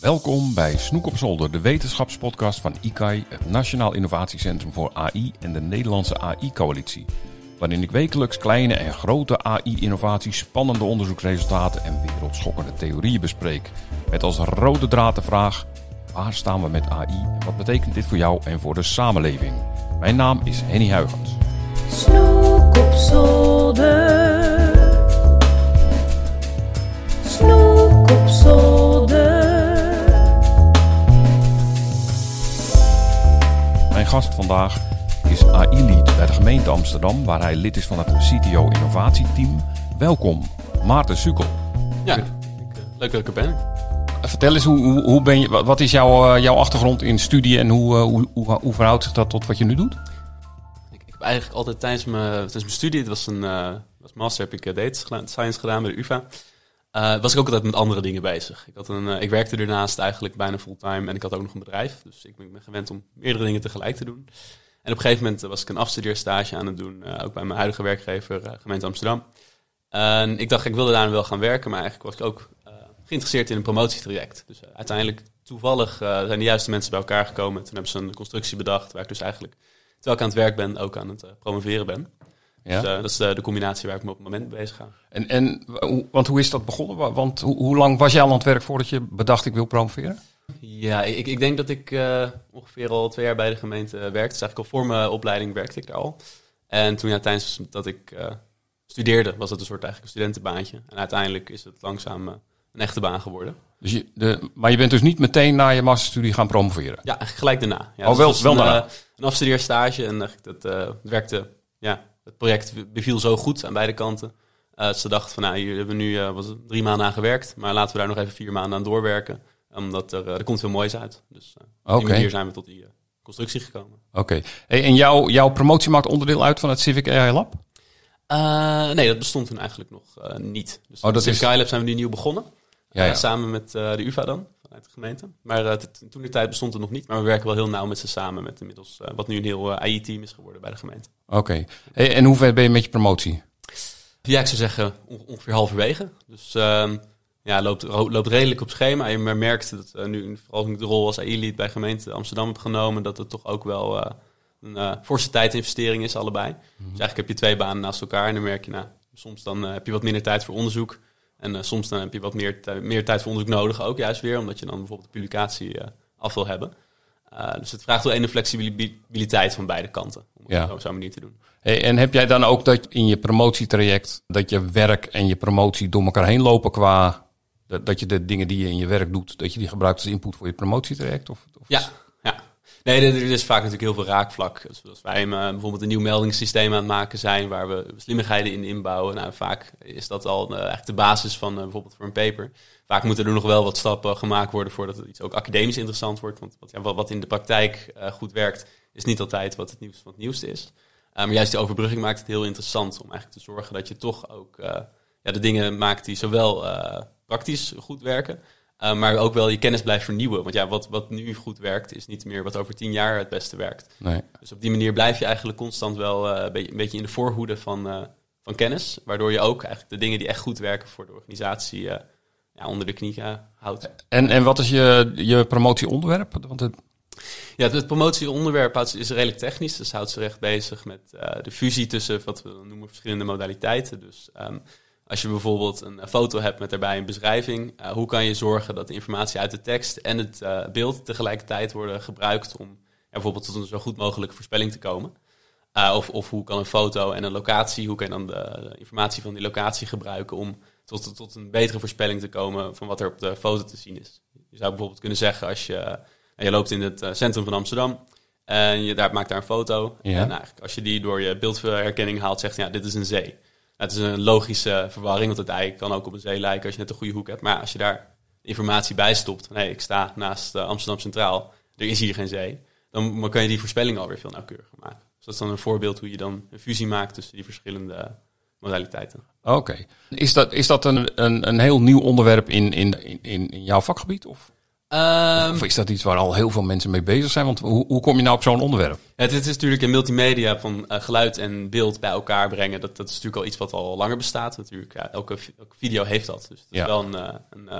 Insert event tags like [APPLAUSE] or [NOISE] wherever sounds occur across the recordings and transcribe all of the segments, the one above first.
Welkom bij Snoek op Zolder, de wetenschapspodcast van ICAI, het Nationaal Innovatiecentrum voor AI en de Nederlandse AI-coalitie. Waarin ik wekelijks kleine en grote AI-innovaties, spannende onderzoeksresultaten en wereldschokkende theorieën bespreek. Met als rode draad de vraag: waar staan we met AI en wat betekent dit voor jou en voor de samenleving? Mijn naam is Henny Huygens. Snoek op zolder. Gast vandaag is AI-lead bij de gemeente Amsterdam, waar hij lid is van het CTO Innovatieteam. Welkom, Maarten Sukkel. Ja, eh, leuk dat ik er ben. Vertel eens, hoe, hoe, ben je, wat is jouw, eh, jouw achtergrond in studie en hoe, eh, hoe, hoe, hoe verhoudt zich dat tot wat je nu doet? Ik, ik heb eigenlijk altijd tijdens mijn, tijdens mijn studie, het was een eh, was master, heb ik data science gedaan bij de UvA. Eh, was ik ook altijd met andere dingen bezig. Ik, had een, eh, ik werkte ernaast eigenlijk bijna fulltime en ik had ook nog een bedrijf. Dus ik ben, gewend om meerdere dingen tegelijk te doen. En op een gegeven moment eh, was ik een afstudeerstage aan het doen, ook bij mijn huidige werkgever, gemeente Amsterdam. En ik dacht, ik wilde daar wel gaan werken, maar eigenlijk was ik ook geïnteresseerd in een promotietraject. Dus uiteindelijk, toevallig, zijn de juiste mensen bij elkaar gekomen. Toen hebben ze een constructie bedacht, waar ik dus eigenlijk, terwijl ik aan het werk ben, ook aan het promoveren ben. Ja? Dus, eh, dat is de, de combinatie waar ik me op het moment mee bezig ga. En, en, hoe- want hoe is dat begonnen? Wa- Want hoe, hoe lang was jij al aan het werk voordat je bedacht ik wil promoveren? Ja, ik, ik denk dat ik eh, ongeveer al twee jaar bij de gemeente werkte. Dus eigenlijk al voor mijn opleiding werkte ik daar al. En toen ja, tijdens dat ik eh, studeerde, was het een soort eigenlijk een studentenbaantje. En uiteindelijk is het langzaam eh, een echte baan geworden. Dus je, de, maar je bent dus niet meteen na je masterstudie gaan promoveren? Ja, gelijk daarna. Ja, Oh, dus wel- wel een, daarna. eh, een afstudeerstage en dat, eh, het werkte, ja, het project beviel zo goed aan beide kanten. Eh, ze dachten van, nou, hier hebben we nu eh, was het, drie maanden aan gewerkt, maar laten we daar nog even vier maanden aan doorwerken. Omdat er, eh, er komt veel moois uit. Dus op die manier zijn we tot die constructie gekomen. Oké. Hey, en jouw, jouw promotie maakt onderdeel uit van het Civic AI Lab? Nee, dat bestond toen eigenlijk nog niet. Dus Oh, dat Civic Lab zijn we nu nieuw begonnen. Ja, ja. samen met de UvA dan, vanuit de gemeente. Maar eh, toen die tijd bestond het nog niet. Maar we werken wel heel nauw met ze samen. Met inmiddels eh, wat nu een heel eh, AI-team is geworden bij de gemeente. Oké. Hey, en hoe ver ben je met je promotie? Ja, ik zou zeggen on- ongeveer halverwege. Dus ehm, ja, loopt, loopt redelijk op schema. Je merkt dat nu, vooral als ik de rol als AI-lead bij gemeente Amsterdam heb genomen, dat het toch ook wel een forse tijdinvestering is, allebei. Dus eigenlijk heb je twee banen naast elkaar en dan merk je, nou, soms dan heb je wat minder tijd voor onderzoek. En eh, soms dan heb je wat meer, meer tijd voor onderzoek nodig, ook juist weer, omdat je dan bijvoorbeeld de publicatie eh, af wil hebben. Eh, dus het vraagt wel een flexibiliteit van beide kanten, om het Ja. op zo'n manier te doen. Hey, en heb jij dan ook dat in je promotietraject dat je werk en je promotie door elkaar heen lopen qua dat, dat je de dingen die je in je werk doet, dat je die gebruikt als input voor je promotietraject? Of, of ja. Nee, er is vaak natuurlijk heel veel raakvlak. Dus als wij eh, bijvoorbeeld een nieuw meldingssysteem aan het maken zijn, waar we slimmigheden in inbouwen, nou, vaak is dat al eh, eigenlijk de basis van eh, bijvoorbeeld voor een paper. Vaak moeten er nog wel wat stappen gemaakt worden voordat het iets ook academisch interessant wordt. Want wat, ja, wat- in de praktijk goed werkt, is niet altijd wat het nieuws van het nieuwste is. Maar juist die overbrugging maakt het heel interessant om eigenlijk te zorgen dat je toch ook ja, de dingen maakt die zowel praktisch goed werken, uh, maar ook wel je kennis blijft vernieuwen. Want ja, wat, wat nu goed werkt, is niet meer wat over tien jaar het beste werkt. nee. Dus op die manier blijf je eigenlijk constant wel eh, een, beetje, een beetje in de voorhoede van, eh, van kennis. Waardoor je ook eigenlijk de dingen die echt goed werken voor de organisatie eh, ja, onder de knie eh, houdt. En, en wat is je, je promotieonderwerp? Want het, Ja, het, promotieonderwerp houdt- is redelijk technisch. Dus houdt zich echt bezig met eh, de fusie tussen wat we noemen verschillende modaliteiten. Dus ehm, als je bijvoorbeeld een eh, foto hebt met daarbij een beschrijving, eh, hoe kan je zorgen dat de informatie uit de tekst en het eh, beeld tegelijkertijd worden gebruikt om ja, bijvoorbeeld tot een zo goed mogelijke voorspelling te komen? Uh, of, of hoe kan een foto en een locatie, hoe kan je dan de, informatie van die locatie gebruiken om tot, tot een betere voorspelling te komen van wat er op de foto te zien is. Je zou bijvoorbeeld kunnen zeggen als je, je loopt in het centrum van Amsterdam en je daar, maakt daar een foto. Ja. En eigenlijk, als je die door je beeldherkenning haalt, zegt ja, dit is een zee. Het is een logische verwarring, want het ei kan ook op een zee lijken als je net een goede hoek hebt. Maar als je daar informatie bij stopt, hé, ik sta naast uh, Amsterdam Centraal, er is hier geen zee, dan, kan je die voorspelling alweer veel nauwkeuriger maken. Dus dat is dan een voorbeeld hoe je dan een fusie maakt tussen die verschillende modaliteiten. Oké. Is dat, is dat een, een, een heel nieuw onderwerp in, in, in, in jouw vakgebied? Of? Um, of is dat iets waar al heel veel mensen mee bezig zijn? Want hoe, hoe kom je nou op zo'n onderwerp? Het, het, is natuurlijk een multimedia van uh, geluid en beeld bij elkaar brengen. Dat, dat is natuurlijk al iets wat al langer bestaat. Natuurlijk, ja, elke, elke video heeft dat. Dus het is wel een, uh, een, uh,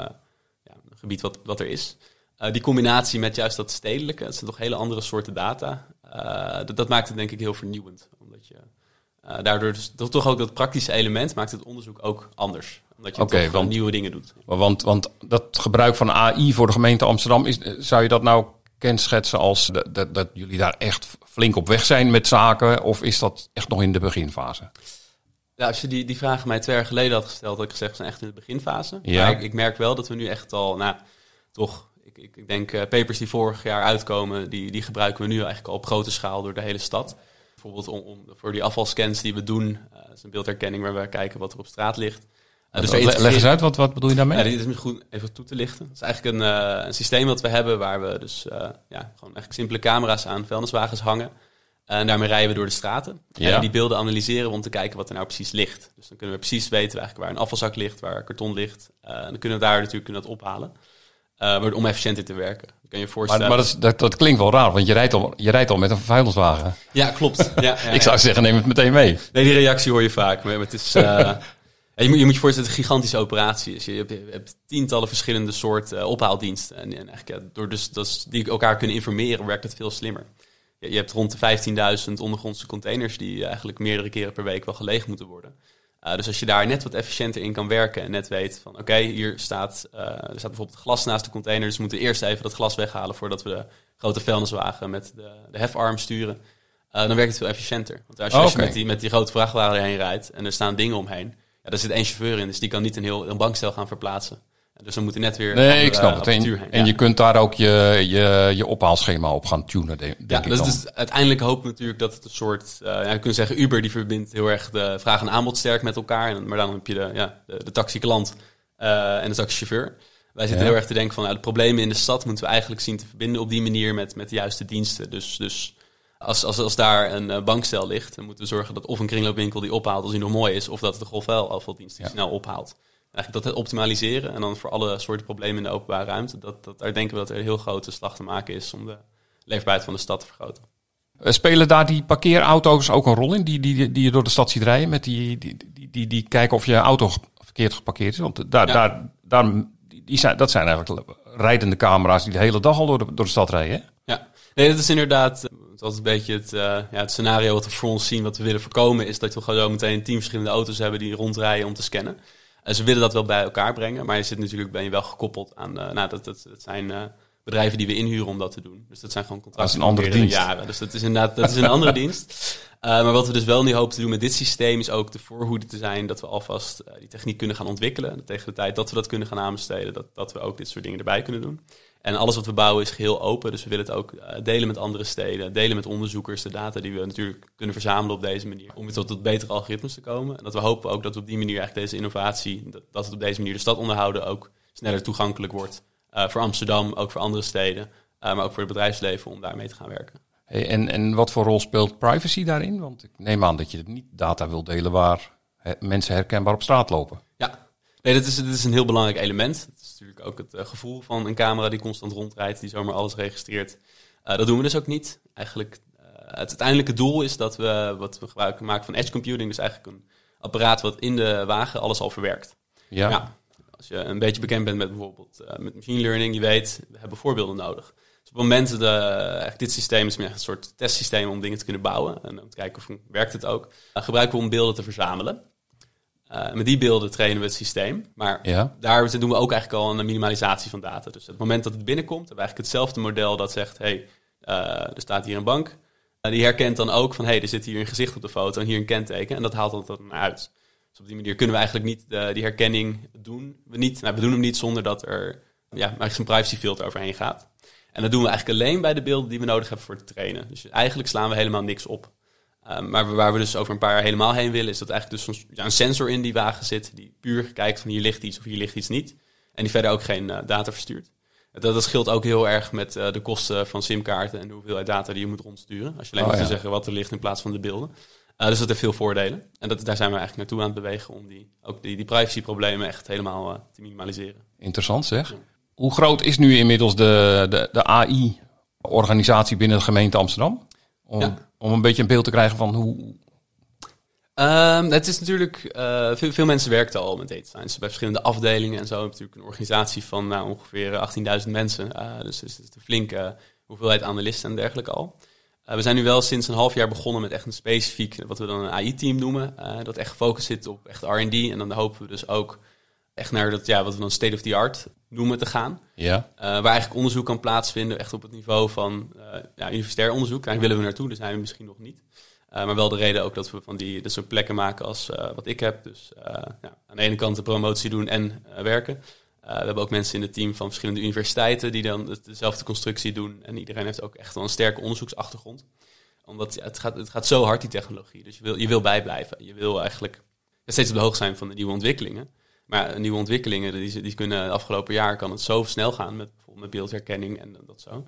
ja, een gebied wat, wat er is. Eh, die combinatie met juist dat stedelijke, het zijn toch hele andere soorten data. Eh, dat, dat maakt het denk ik heel vernieuwend. Omdat je eh, daardoor dus, toch ook dat praktische element maakt het onderzoek ook anders. Omdat je want- nieuwe dingen doet. Want, want dat gebruik van AI voor de gemeente Amsterdam, is, zou je dat nou kenschetsen als dat, dat, dat jullie daar echt flink op weg zijn met zaken? Of is dat echt nog in de beginfase? Ja, als je die, die vragen mij twee jaar geleden had gesteld, had ik gezegd, we zijn echt in de beginfase. Ja. Maar ik, ik merk wel dat we nu echt al, nou, toch, ik, ik, ik denk eh, papers die vorig jaar uitkomen, die, die gebruiken we nu eigenlijk al op grote schaal door de hele stad. Bijvoorbeeld om, om, voor die afvalscans die we doen, eh dat is een beeldherkenning waar we kijken wat er op straat ligt. Dus Leg eens uit, wat, wat bedoel je daarmee? ja, dit is goed even toe te lichten. Het is eigenlijk een, eh, een systeem dat we hebben waar we dus eh, ja, gewoon echt simpele camera's aan vuilniswagens hangen. En daarmee rijden we door de straten. Ja. En die beelden analyseren we om te kijken wat er nou precies ligt. Dus dan kunnen we precies weten eigenlijk waar een afvalzak ligt, waar karton ligt. Eh, en dan kunnen we daar natuurlijk kunnen dat ophalen. Maar om efficiënter te werken. Kun je je voorstellen. maar dat, is- dat, dat klinkt wel raar, want je rijdt al, je rijdt al met een vuilniswagen. Ja, klopt. Ja, ja, [LAUGHS] Ik zou zeggen, neem het meteen mee. Nee, die reactie hoor je vaak. Maar het is, [LAUGHS] ja, je, moet, je moet je voorstellen dat het een gigantische operatie is. Je hebt, je hebt tientallen verschillende soorten eh, ophaaldiensten. En, en eigenlijk, ja, door dus, die elkaar kunnen informeren, werkt het veel slimmer. Je, je hebt rond de 15.000 ondergrondse containers die eigenlijk meerdere keren per week wel geleegd moeten worden. Eh, dus als je daar net wat efficiënter in kan werken en net weet van oké, hier staat, eh, er staat bijvoorbeeld glas naast de container, dus we moeten eerst even dat glas weghalen voordat we de grote vuilniswagen met de, de hefarm sturen. Eh, dan werkt het veel efficiënter. Want als je, als je Oké. met, die, met die grote vrachtwagen erheen rijdt en er staan dingen omheen, ja, daar zit één chauffeur in, dus die kan niet een heel een bankstel gaan verplaatsen. En Dus dan moet er net weer Nee, andere ik snap het. En, heen. en Ja. je kunt daar ook je, je, je ophaalschema op gaan tunen, denk, Ja, ik dus, dan. dus uiteindelijk hoop ik natuurlijk dat het een soort... eh ja, je kunt zeggen, Uber die verbindt heel erg de vraag en aanbod sterk met elkaar. En, maar dan heb je de, ja, de, de taxiklant eh, en de taxichauffeur. Wij zitten heel erg te denken van, nou, de problemen in de stad moeten we eigenlijk zien te verbinden op die manier met, met de juiste diensten. Dus, dus als, als, als daar een eh, bankstel ligt, dan moeten we zorgen dat of een kringloopwinkel die ophaalt als die nog mooi is, of dat de golfvuilafvaldienst die Ja. snel ophaalt. Eigenlijk dat het optimaliseren en dan voor alle soorten problemen in de openbare ruimte, dat, dat, daar denken we dat er een heel grote slag te maken is om de leefbaarheid van de stad te vergroten. Eh, Spelen daar die parkeerauto's ook een rol in, die, die, die je door de stad ziet rijden? Met die, die, die, die, die kijken of je auto verkeerd geparkeerd is? Want daar, Ja. daar, daar, die die zijn, dat zijn eigenlijk rijdende camera's die de hele dag al door de, door de stad rijden. Hè? Ja, nee, dat is inderdaad eh, het is een beetje het, eh, ja, het scenario wat we voor ons zien. Wat we willen voorkomen is dat we gewoon zo meteen tien verschillende auto's hebben die rondrijden om te scannen. En ze willen dat wel bij elkaar brengen, maar je zit natuurlijk ben je wel gekoppeld aan, eh, nou, dat, dat, dat zijn eh, bedrijven die we inhuren om dat te doen. Dus dat zijn gewoon contracten Dat is een andere dienst. jaren. Dus dat is inderdaad dat is een andere [LAUGHS] dienst. Eh, maar wat we dus wel nu hopen te doen met dit systeem is ook de voorhoede te zijn dat we alvast eh, die techniek kunnen gaan ontwikkelen. En tegen de tijd dat we dat kunnen gaan aanbesteden, dat, dat we ook dit soort dingen erbij kunnen doen. En alles wat we bouwen is geheel open, dus we willen het ook eh, delen met andere steden, delen met onderzoekers, de data die we natuurlijk kunnen verzamelen op deze manier, om weer tot, tot betere algoritmes te komen. En dat we hopen ook dat we op die manier eigenlijk deze innovatie, dat, het op deze manier de stad onderhouden ook sneller toegankelijk wordt eh, voor Amsterdam, ook voor andere steden, eh, maar ook voor het bedrijfsleven om daarmee te gaan werken. Hey, en, en wat voor rol speelt privacy daarin? Want ik neem aan dat je niet data wil delen waar mensen herkenbaar op straat lopen. Ja, nee, dat is, dat is een heel belangrijk element. Is natuurlijk ook het eh, gevoel van een camera die constant rondrijdt, die zomaar alles registreert. Eh, dat doen we dus ook niet. Eigenlijk, eh, het uiteindelijke doel is dat we wat we gebruik maken van edge computing, dus eigenlijk een apparaat wat in de wagen alles al verwerkt. Ja. Ja. Als je een beetje bekend bent met bijvoorbeeld met machine learning, je weet, we hebben voorbeelden nodig. Dus op het moment dat eigenlijk dit systeem is meer een soort testsysteem om dingen te kunnen bouwen en om te kijken of werkt het ook, gebruiken we om beelden te verzamelen. Eh, met die beelden trainen we het systeem. Maar Ja. daar doen we ook eigenlijk al een minimalisatie van data. Dus op het moment dat het binnenkomt, hebben we eigenlijk hetzelfde model dat zegt: hey, eh, er staat hier een bank. Eh, die herkent dan ook van: hey, er zit hier een gezicht op de foto en hier een kenteken. En dat haalt dat dan uit. Dus op die manier kunnen we eigenlijk niet die herkenning doen. We, niet, nou, we doen hem niet zonder dat er ja, eigenlijk een privacy filter overheen gaat. En dat doen we eigenlijk alleen bij de beelden die we nodig hebben voor het trainen. Dus eigenlijk slaan we helemaal niks op. Um, maar waar we dus over een paar jaar helemaal heen willen, is dat eigenlijk dus een, ja, een sensor in die wagen zit, die puur kijkt van hier ligt iets of hier ligt iets niet. En die verder ook geen uh, data verstuurt. Dat, dat scheelt ook heel erg met uh, de kosten van simkaarten en de hoeveelheid data die je moet rondsturen. Als je alleen Oh, moet ja. zeggen wat er ligt in plaats van de beelden. Uh, dus dat heeft veel voordelen. En dat, daar zijn we eigenlijk naartoe aan het bewegen om die, ook die, die privacyproblemen echt helemaal te minimaliseren. Interessant zeg. Ja. Hoe groot is nu inmiddels de, de, de AI-organisatie binnen de gemeente Amsterdam? Om, Ja. om een beetje een beeld te krijgen van hoe... Ehm, het is natuurlijk, eh, veel, veel mensen werken al met data science bij verschillende afdelingen en zo. Natuurlijk een organisatie van nou, ongeveer 18.000 mensen. Eh, dus het is een flinke hoeveelheid analisten en dergelijke al. Eh, we zijn nu wel sinds een half jaar begonnen met echt een specifiek, wat we dan een AI-team noemen. eh, dat echt gefocust zit op echt R&D. En dan hopen we dus ook echt naar dat, ja, wat we dan state-of-the-art noemen te gaan. Ja. Eh, waar eigenlijk onderzoek kan plaatsvinden, echt op het niveau van eh, ja, universitair onderzoek. Daar willen we naartoe, daar zijn we misschien nog niet. Eh, maar wel de reden ook dat we van die dat soort plekken maken als wat ik heb. Dus ja, aan de ene kant de promotie doen en werken. We hebben ook mensen in het team van verschillende universiteiten die dan dezelfde constructie doen. En iedereen heeft ook echt wel een sterke onderzoeksachtergrond. Omdat ja, het, gaat, het gaat zo hard, die technologie. Dus je wil, je wil bijblijven. Je wil eigenlijk steeds op de hoogte zijn van de nieuwe ontwikkelingen. Maar nieuwe ontwikkelingen, die, die kunnen de afgelopen jaar kan het zo snel gaan met bijvoorbeeld met beeldherkenning en dat zo.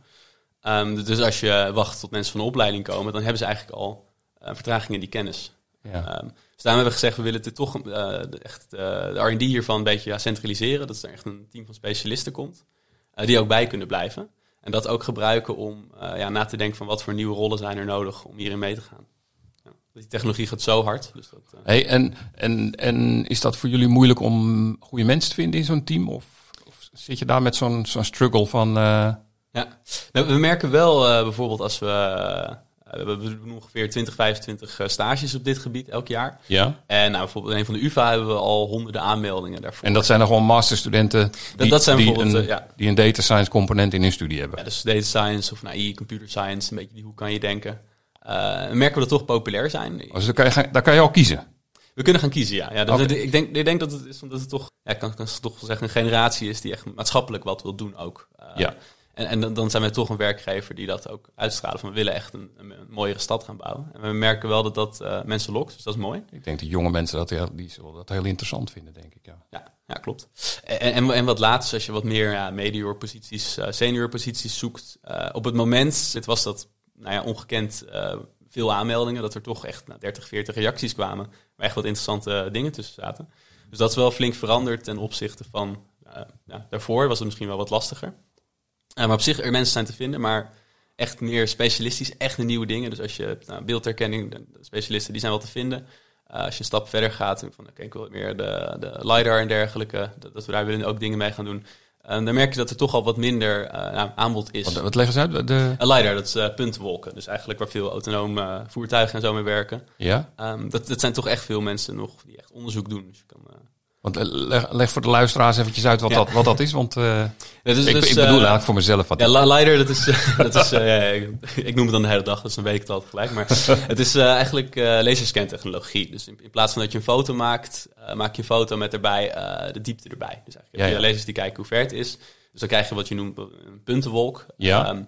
Ehm, dus als je wacht tot mensen van de opleiding komen, dan hebben ze eigenlijk al eh, vertraging in die kennis. Ja. Ehm, dus daarom hebben we gezegd, we willen dit toch eh, de, echt, eh, de R&D hiervan een beetje ja, centraliseren. Dat er echt een team van specialisten komt, die ook bij kunnen blijven. En dat ook gebruiken om ja, na te denken van wat voor nieuwe rollen zijn er nodig om hierin mee te gaan. Die technologie gaat zo hard. Dus dat, eh, Hey, en, en, en is dat voor jullie moeilijk om goede mensen te vinden in zo'n team? Of, of zit je daar met zo'n zo'n struggle van... eh, Ja, nou, we merken wel eh, bijvoorbeeld als we. we doen ongeveer 20, 25 eh, stages op dit gebied elk jaar. ja? En nou, bijvoorbeeld in een van de UVA hebben we al honderden aanmeldingen daarvoor. En dat zijn dan gewoon masterstudenten die, dat zijn die, bijvoorbeeld, een, ja. die een data science component in hun studie hebben. Ja, dus data science of AI, computer science, een beetje die hoe kan je denken. Eh, merken we dat toch populair zijn. Dus daar kan, je, gaan- daar kan je al kiezen. We kunnen gaan kiezen, ja. ja dat, ik, denk, ik denk dat het is omdat het toch, ja, kan, kan toch zeggen, een generatie is die echt maatschappelijk wat wil doen ook. Eh, Ja. En, en dan- dan zijn wij toch een werkgever die dat ook uitstralen. Van we willen echt een, mooiere stad gaan bouwen. En we merken wel dat dat eh, mensen lokt, dus dat is mooi. Ik denk dat jonge mensen dat heel, die zullen dat heel interessant vinden, denk ik. Ja. Ja, ja klopt. En, en, en wat dus als je wat meer ja, medior posities, senior posities zoekt. op het moment, dit was dat nou ja, ongekend eh, veel aanmeldingen. Dat er toch echt nou, 30, 40 reacties kwamen. Waar echt wat interessante dingen tussen zaten. Dus dat is wel flink veranderd ten opzichte van eh, ja, daarvoor was het misschien wel wat lastiger. Eh, maar op zich, er mensen zijn te vinden, maar echt meer specialistisch, echt de nieuwe dingen. Dus als je nou, beeldherkenning, de, specialisten, die zijn wel te vinden. Eh, als je een stap verder gaat, en van oké, ik wil meer de, de LiDAR en dergelijke, dat, dat we daar willen ook dingen mee gaan doen. Eh, dan merk je dat er toch al wat minder eh, nou, aanbod is. Wat, wat leggen ze uit? De, Een LiDAR, dat is eh, puntenwolken. Dus eigenlijk waar veel autonome voertuigen en zo mee werken. ja? Ehm, dat, dat zijn toch echt veel mensen nog die echt onderzoek doen. Dus je kan, Want eh, leg, leg voor de luisteraars eventjes uit wat, Ja. dat, wat dat is. Want eh, [LAUGHS] dat is ik, dus, ik eh, bedoel eigenlijk voor mezelf. Wat Ja, li- LiDAR, [LAUGHS] dat is, eh, dat is eh, ja, ik, ik noem het dan de hele dag, dus dan weet ik het altijd gelijk. Maar [LAUGHS] het is eh, eigenlijk eh laserscan-technologie. Dus in, in plaats van dat je een foto maakt, eh, maak je een foto met erbij eh, de diepte erbij. Dus eigenlijk heb je ja. lasers die kijken hoe ver het is. Dus dan krijg je wat je noemt een puntenwolk. Ja. Ehm,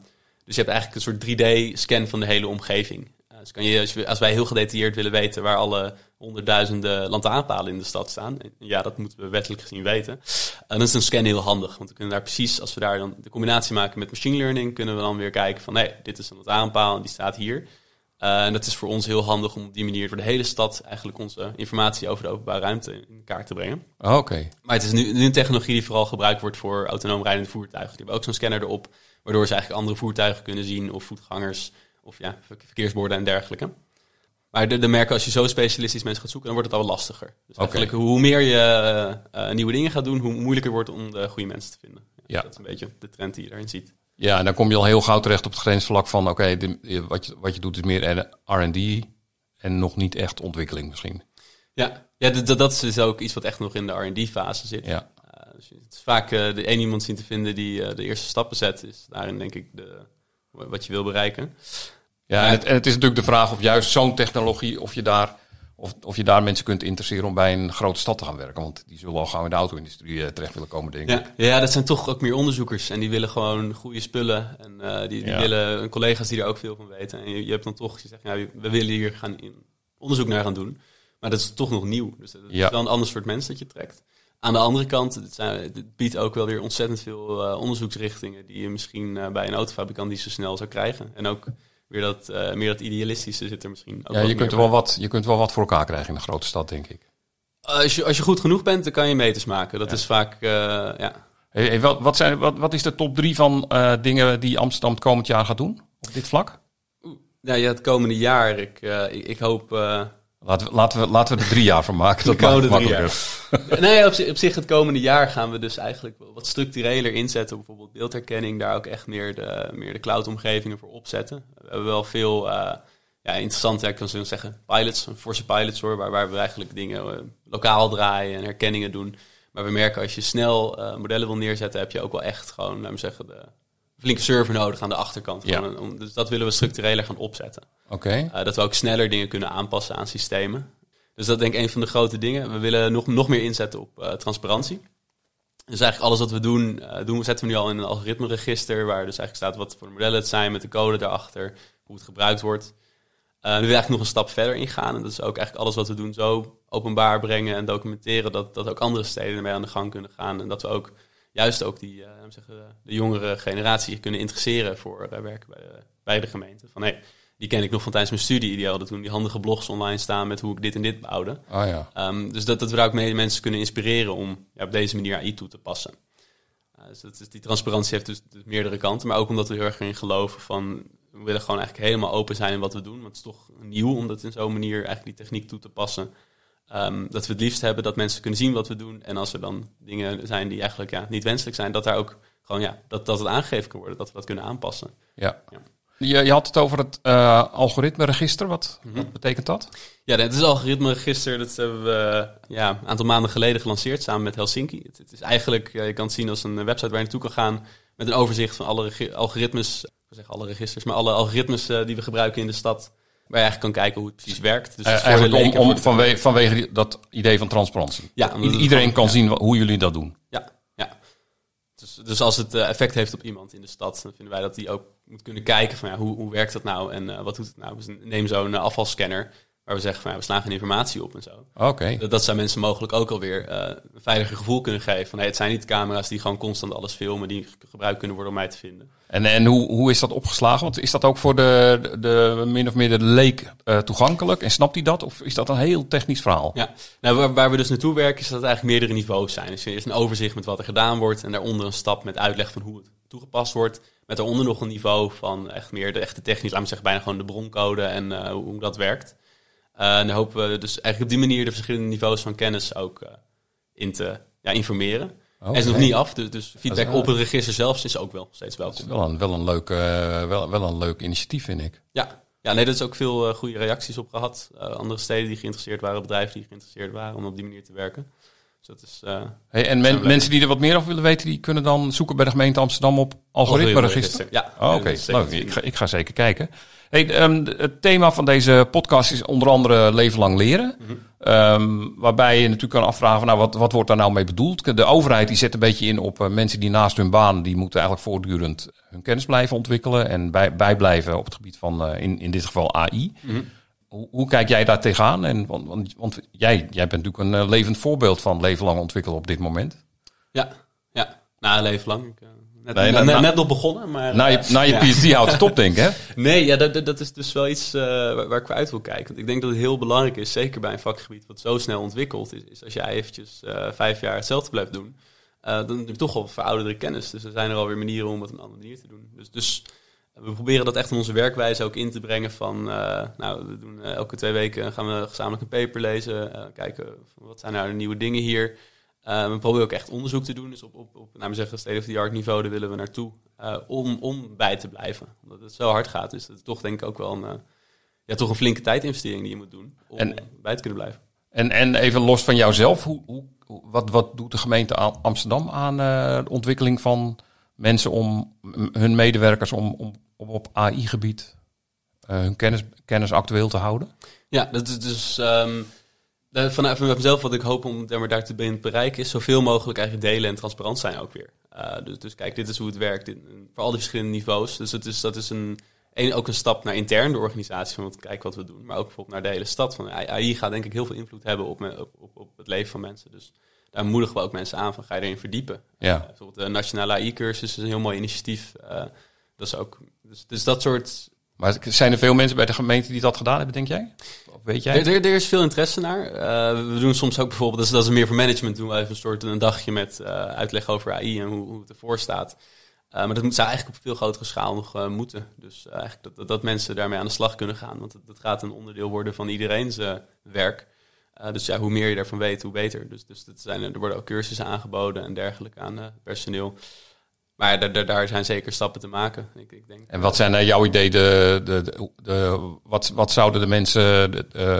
dus je hebt eigenlijk een soort 3D-scan van de hele omgeving. Eh, dus kan je, als, wij heel gedetailleerd willen weten waar alle honderdduizenden lantaarnpalen in de stad staan. Ja, dat moeten we wettelijk gezien weten. En dan is een scan heel handig. Want we kunnen daar precies, als we daar dan de combinatie maken met machine learning, kunnen we dan weer kijken van nee, dit is een lantaarnpaal en die staat hier. Eh, en dat is voor ons heel handig om op die manier voor de hele stad eigenlijk onze informatie over de openbare ruimte in kaart te brengen. Oh, Oké. Maar het is nu, nu een technologie die vooral gebruikt wordt voor autonoom rijdende voertuigen. Die hebben ook zo'n scanner erop, waardoor ze eigenlijk andere voertuigen kunnen zien, of voetgangers, of ja, ver- verkeersborden en dergelijke. Maar de, merken, als je zo specialistisch mensen gaat zoeken, dan wordt het al lastiger. Dus eigenlijk hoe meer je eh, eh, nieuwe dingen gaat doen, hoe moeilijker wordt om de goede mensen te vinden. Ja. Dat is een beetje de trend die je daarin ziet. Ja, en dan kom je al heel gauw terecht op het grensvlak van... oké, wat, je, wat je doet is meer R&D en nog niet echt ontwikkeling misschien. Ja, ja dat is dus ook iets wat echt nog in de R&D-fase zit. Ja. Uh, dus het is vaak eh, de één iemand zien te vinden die eh, de eerste stappen zet. Is daarin denk ik de, wat je wil bereiken. Ja, en het, en het is natuurlijk de vraag of juist zo'n technologie... of je, daar, of, of je daar mensen kunt interesseren om bij een grote stad te gaan werken. Want die zullen al gauw in de auto-industrie eh, terecht willen komen, denk ik. Ja, ja, dat zijn toch ook meer onderzoekers. En die willen gewoon goede spullen. En eh, die, die Ja. willen collega's die er ook veel van weten. En je, je hebt dan toch, je zegt, ja, we willen hier gaan in onderzoek naar gaan doen. Maar dat is toch nog nieuw. Dus dat Ja. is wel een ander soort mens dat je trekt. Aan de andere kant, het, zijn, het biedt ook wel weer ontzettend veel eh, onderzoeksrichtingen die je misschien eh, bij een autofabrikant niet zo snel zou krijgen. En ook weer dat, eh, meer dat idealistische zit er misschien ook Ja, je kunt, er wel wat, je kunt wel wat voor elkaar krijgen in een grote stad, denk ik. Als je, als je goed genoeg bent, dan kan je meters maken. Dat Ja. is vaak, ja, Hey, hey, wat, wat, zijn, wat, wat is de top drie van dingen die Amsterdam het komend jaar gaat doen op dit vlak? Ja, ja, het komende jaar. Ik, ik, ik hoop, Laten we, laten, we, laten we er drie jaar van maken. [LAUGHS] Dat maakt makkelijker. nee, op, zich- op zich het komende jaar gaan we dus eigenlijk wat structureler inzetten. Bijvoorbeeld beeldherkenning, daar ook echt meer de, meer de cloud-omgevingen voor opzetten. We hebben wel veel eh, ja, interessante, ik kan zo zeggen, pilots, forse pilots hoor, waar, waar we eigenlijk dingen eh, lokaal draaien en herkenningen doen. Maar we merken als je snel eh, modellen wil neerzetten, heb je ook wel echt gewoon, laten we zeggen, de flinke server nodig aan de achterkant. Ja. Dus dat willen we structureler gaan opzetten. Oké. Uh, dat we ook sneller dingen kunnen aanpassen aan systemen. Dus dat denk ik een van de grote dingen. We willen nog, nog meer inzetten op eh, transparantie. Dus eigenlijk alles wat we doen, eh, doen, zetten we nu al in een algoritmeregister, waar dus eigenlijk staat wat voor modellen het zijn, met de code daarachter, hoe het gebruikt wordt. Eh we willen eigenlijk nog een stap verder ingaan. En dat is ook eigenlijk alles wat we doen zo openbaar brengen en documenteren, dat, dat ook andere steden ermee aan de gang kunnen gaan. En dat we ook juist ook die, eh, zeggen, de jongere generatie kunnen interesseren voor eh, werken bij de, bij de gemeente. Van hey, die ken ik nog van tijdens mijn studie. Die hadden toen die handige blogs online staan met hoe ik dit en dit bouwde. Oh ja. Ehm, dus dat, dat we daar ook mee mensen kunnen inspireren om ja, op deze manier AI toe te passen. Uh, dus dat is, die transparantie heeft dus, dus meerdere kanten. Maar ook omdat we heel erg erin geloven van... We willen gewoon eigenlijk helemaal open zijn in wat we doen. Want het is toch nieuw om dat in zo'n manier eigenlijk die techniek toe te passen. Ehm, dat we het liefst hebben dat mensen kunnen zien wat we doen. En als er dan dingen zijn die eigenlijk ja, niet wenselijk zijn... dat daar ook gewoon ja, dat, dat het aangegeven kan worden. Dat we dat kunnen aanpassen. Ja. Ja. Je, je had het over het eh algoritmeregister. Wat, Mhm. wat betekent dat? Ja, het is algoritmeregister. Dat hebben we ja, een aantal maanden geleden gelanceerd samen met Helsinki. Het, het is eigenlijk, je kan het zien als een website waar je naartoe kan gaan met een overzicht van alle algoritmes. Ik wil zeggen alle registers, maar alle algoritmes eh, die we gebruiken in de stad. Waar je eigenlijk kan kijken hoe het precies werkt. Dus Eh, eigenlijk om, voor vanwege, dat idee van transparantie. Ja, iedereen kan ja. zien hoe jullie dat doen. Ja, ja. Dus, dus als het eh, effect heeft op iemand in de stad, dan vinden wij dat die ook moet kunnen kijken van ja, hoe, hoe werkt dat nou en eh, wat doet het nou. Dus neem zo'n afvalscanner waar we zeggen van ja, we slaan geen informatie op en zo. Oké. Dat, dat zou mensen mogelijk ook alweer eh een veiliger gevoel kunnen geven. Van hey, het zijn niet camera's die gewoon constant alles filmen, die ge- gebruikt kunnen worden om mij te vinden. En, en hoe, hoe is dat opgeslagen? Want is dat ook voor de, de, de min of meer de leek eh, toegankelijk? En snapt hij dat? Of is dat een heel technisch verhaal? Ja, nou, waar, waar we dus naartoe werken is dat het eigenlijk meerdere niveaus zijn. Dus er is een overzicht met wat er gedaan wordt en daaronder een stap met uitleg van hoe het toegepast wordt. Met daaronder nog een niveau van echt meer de echte technisch, laten we zeggen bijna gewoon de broncode en eh, hoe dat werkt. Eh, en daar hopen we dus eigenlijk op die manier de verschillende niveaus van kennis ook eh, in te ja, informeren. Oké. Hij is nog niet af, dus, dus feedback op het register zelfs is ook wel steeds Dat welkom. wel een, wel, een leuk, eh, wel, wel een leuk initiatief, vind ik. Ja, ja nee, daar is ook veel goede reacties op gehad. Eh, andere steden die geïnteresseerd waren, bedrijven die geïnteresseerd waren om op die manier te werken. Dat is eh, Hey, en men- mensen die er wat meer over willen weten, die kunnen dan zoeken bij de gemeente Amsterdam op algoritmeregister. Ja, Oh, Oké, Ik ik ga zeker kijken. Hey, ehm, het thema van deze podcast is onder andere leven lang leren. Mhm. Ehm, waarbij je natuurlijk kan afvragen, van, nou, wat, wat wordt daar nou mee bedoeld? De overheid die zet een beetje in op eh, mensen die naast hun baan, die moeten eigenlijk voortdurend hun kennis blijven ontwikkelen en bij, bijblijven op het gebied van, eh, in, in dit geval AI. Mhm. Hoe, hoe kijk jij daar tegenaan? En, want want, want jij, jij bent natuurlijk een eh, levend voorbeeld van leven lang ontwikkelen op dit moment. Ja, ja. Nou, een leven lang. Ik, eh, net, Nee, net, nou, net, nou- nog begonnen, maar... Na je, eh, na je ja. PhD houdt het op, denk ik, hè? [LAUGHS] Nee, ja, dat, dat- is dus wel iets waar, waar ik voor uit wil kijken. Want ik denk dat het heel belangrijk is, zeker bij een vakgebied wat zo snel ontwikkelt, is, is als jij eventjes vijf jaar hetzelfde blijft doen, dan heb je toch al verouderde kennis. Dus er zijn er alweer manieren om het op een andere manier te doen. Dus, dus we proberen dat echt in onze werkwijze ook in te brengen van, eh, nou, we doen eh, elke twee weken gaan we gezamenlijk een paper lezen, eh, kijken wat zijn nou de nieuwe dingen hier. We proberen ook echt onderzoek te doen, dus op, op, op we zeggen, state-of-the-art niveau, daar willen we naartoe, om, om bij te blijven. Omdat het zo hard gaat, is het toch denk ik ook wel een, ja, toch een flinke tijdinvestering die je moet doen om En- bij te kunnen blijven. En, en even los van jouzelf, hoe, hoe, wat, wat doet de gemeente Am- Amsterdam aan de ontwikkeling van mensen om hun medewerkers om, om, op AI-gebied eh, hun kennis, kennis actueel te houden? Ja, dat is dus de- vanuit mezelf wat ik hoop om daar te be- bereiken is zoveel mogelijk eigenlijk delen en transparant zijn ook weer. Eh, dus, dus kijk, dit is hoe het werkt in- voor al die verschillende niveaus. Dus het is, dat is een, ook een stap naar intern de organisatie van wat, kijk wat we doen. Maar ook bijvoorbeeld naar de hele stad. Van, AI gaat denk ik heel veel invloed hebben op, op, op, op het leven van mensen. Dus daar moedigen we ook mensen aan van ga je erin verdiepen. Ja. Eh, bijvoorbeeld de Nationale AI-cursus is een heel mooi initiatief. Eh, dat is ook, dus, dus dat soort Maar zijn er veel mensen bij de gemeente die dat gedaan hebben, denk jij? Of weet jij? Er, er, er is veel interesse naar. Eh, we doen soms ook bijvoorbeeld, dat is, dat is meer voor management, doen we even een soort een dagje met eh, uitleg over AI en hoe, hoe het ervoor staat. Maar dat moet, zou eigenlijk op veel grotere schaal nog moeten. Dus eigenlijk dat, dat, dat, mensen daarmee aan de slag kunnen gaan. Want dat, dat gaat een onderdeel worden van iedereen's werk. Dus ja, hoe meer je daarvan weet, hoe beter. Dus, dus dat zijn, er worden ook cursussen aangeboden en dergelijke aan personeel. Maar daar, daar zijn zeker stappen te maken. Ik, ik denk, en wat zijn naar jouw idee de, de, de, de, wat, wat zouden de mensen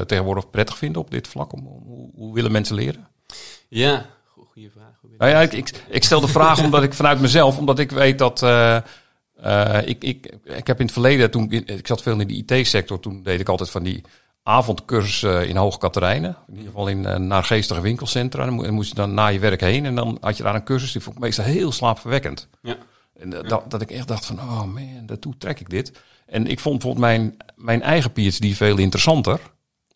tegenwoordig prettig vinden op dit vlak? Om, hoe, hoe willen mensen leren? Ja, goede vraag. Nou ja, ik, ik, ik, stel de vraag [LAUGHS] omdat ik vanuit mezelf, omdat ik weet dat. Uh, uh, ik, ik, ik heb in het verleden, toen ik zat veel in de IT-sector, toen deed ik altijd van die avondcursus in Hoge Katerijnen. In ieder geval in uh, naargeestige winkelcentra. Dan moest je dan na je werk heen en dan had je daar een cursus. Die vond ik meestal heel slaapverwekkend. Ja. En dat, dat ik echt dacht van, oh man, daartoe trek ik dit. En ik vond bijvoorbeeld mijn, mijn eigen PhD veel interessanter.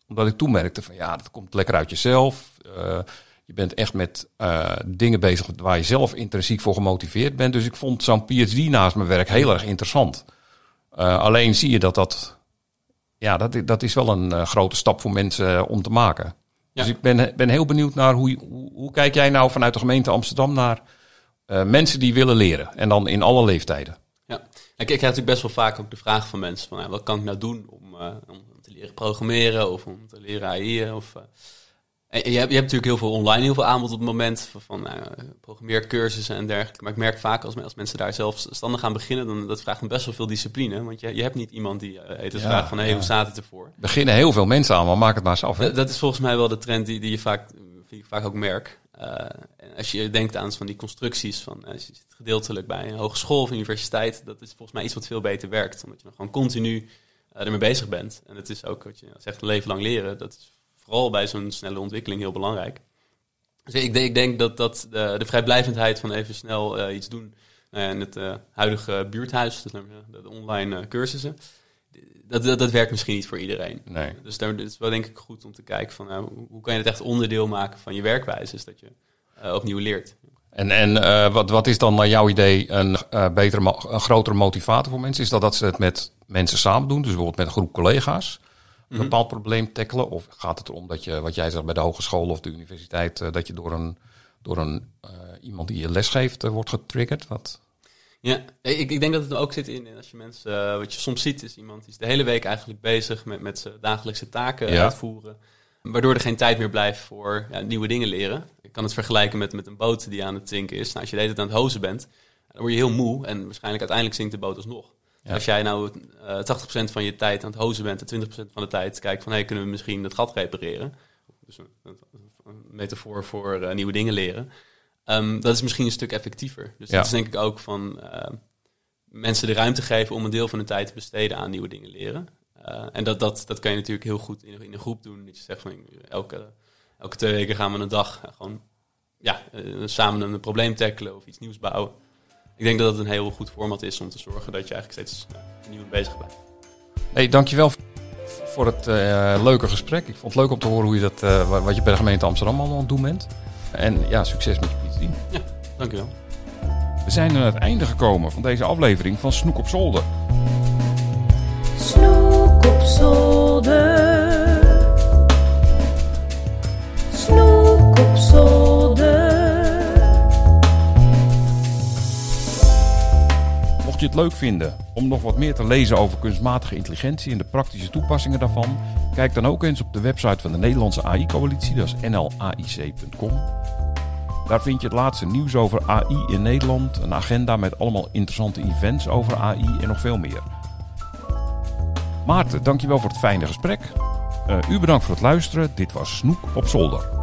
Omdat ik toen merkte van, ja, dat komt lekker uit jezelf. Je bent echt met uh, dingen bezig waar je zelf intrinsiek voor gemotiveerd bent. Dus ik vond zo'n PhD naast mijn werk heel erg interessant. Uh, alleen zie je dat dat, ja, dat, dat is wel een uh, grote stap voor mensen om te maken. Ja. Dus ik ben, ben heel benieuwd naar hoe, hoe, hoe, kijk jij nou vanuit de gemeente Amsterdam naar mensen die willen leren. En dan in alle leeftijden. Ja, ik, krijg natuurlijk best wel vaak ook de vraag van mensen van wat kan ik nou doen om, om te leren programmeren of om te leren AI of... Je hebt, je hebt natuurlijk heel veel online, heel veel aanbod op het moment van, nou, programmeercursussen en dergelijke. Maar ik merk vaak als, als mensen daar zelfstandig gaan beginnen, dan dat vraagt me best wel veel discipline. Want je, je hebt niet iemand die uh, het ja, vraagt van, hey, hoe staat het ervoor? Beginnen heel veel mensen aan, maar maak het maar eens af. Dat, is volgens mij wel de trend die, die, je, vaak, die vaak ook merkt. Uh, als je denkt aan van die constructies van als je zit gedeeltelijk bij een hogeschool of universiteit, dat is volgens mij iets wat veel beter werkt. Omdat je dan gewoon continu uh, ermee bezig bent. En het is ook wat je zegt, leven lang leren. Dat is vooral bij zo'n snelle ontwikkeling heel belangrijk. Dus ik, denk, ik denk dat, dat de, de vrijblijvendheid van even snel uh, iets doen uh, in het huidige buurthuis, dus de online cursussen, dat, dat, dat, werkt misschien niet voor iedereen. Nee. Dus daar is wel denk ik goed om te kijken van hoe kan je het echt onderdeel maken van je werkwijze, is dat je opnieuw leert. En, en wat, wat is dan naar jouw idee een, betere, een grotere motivator voor mensen? Is dat dat ze het met mensen samen doen, dus bijvoorbeeld met een groep collega's? Een mhm. bepaald probleem tackelen? Of gaat het erom dat je, wat jij zegt bij de hogeschool of de universiteit, uh, dat je door een, door een uh, iemand die je les geeft uh, wordt getriggerd? Wat? Ja, ik, ik denk dat het er ook zit in, als je mensen, wat je soms ziet, is iemand die is de hele week eigenlijk bezig met, met zijn dagelijkse taken ja. uitvoeren. Waardoor er geen tijd meer blijft voor ja, nieuwe dingen leren. Ik kan het vergelijken met, met een boot die aan het zinken is. Nou, als je de hele tijd aan het hozen bent, dan word je heel moe en waarschijnlijk uiteindelijk zinkt de boot alsnog. Als jij nou uh, eh, 80% van je tijd aan het hozen bent en 20% van de tijd kijkt van hey, kunnen we misschien dat gat repareren. Dus een, een metafoor voor uh, nieuwe dingen leren. Um, dat is misschien een stuk effectiever. Dus ja. dat is denk ik ook van uh, mensen de ruimte geven om een deel van hun tijd te besteden aan nieuwe dingen leren. en dat, dat, dat kan je natuurlijk heel goed in, in een groep doen. Dat je zegt van elke, elke twee weken gaan we een dag gewoon ja, samen een probleem tackelen of iets nieuws bouwen ik denk dat het een heel goed format is om te zorgen dat je eigenlijk steeds uh, nieuw bezig blijft. Hey, dankjewel voor het uh, leuke gesprek. Ik vond het leuk om te horen hoe je dat, uh, wat je bij de gemeente Amsterdam allemaal aan het doen bent. En ja, succes met je PhD. Ja, dankjewel. We zijn aan het einde gekomen van deze aflevering van Snoek op Zolder. Snoek op Zolder. Mocht je het leuk vinden om nog wat meer te lezen over kunstmatige intelligentie en de praktische toepassingen daarvan, kijk dan ook eens op de website van de Nederlandse AI-coalitie, dat is nlaic.com. Daar vind je het laatste nieuws over AI in Nederland, een agenda met allemaal interessante events over AI en nog veel meer. Maarten, dankjewel voor het fijne gesprek. Uh, u bedankt voor het luisteren. Dit was Snoek op Zolder.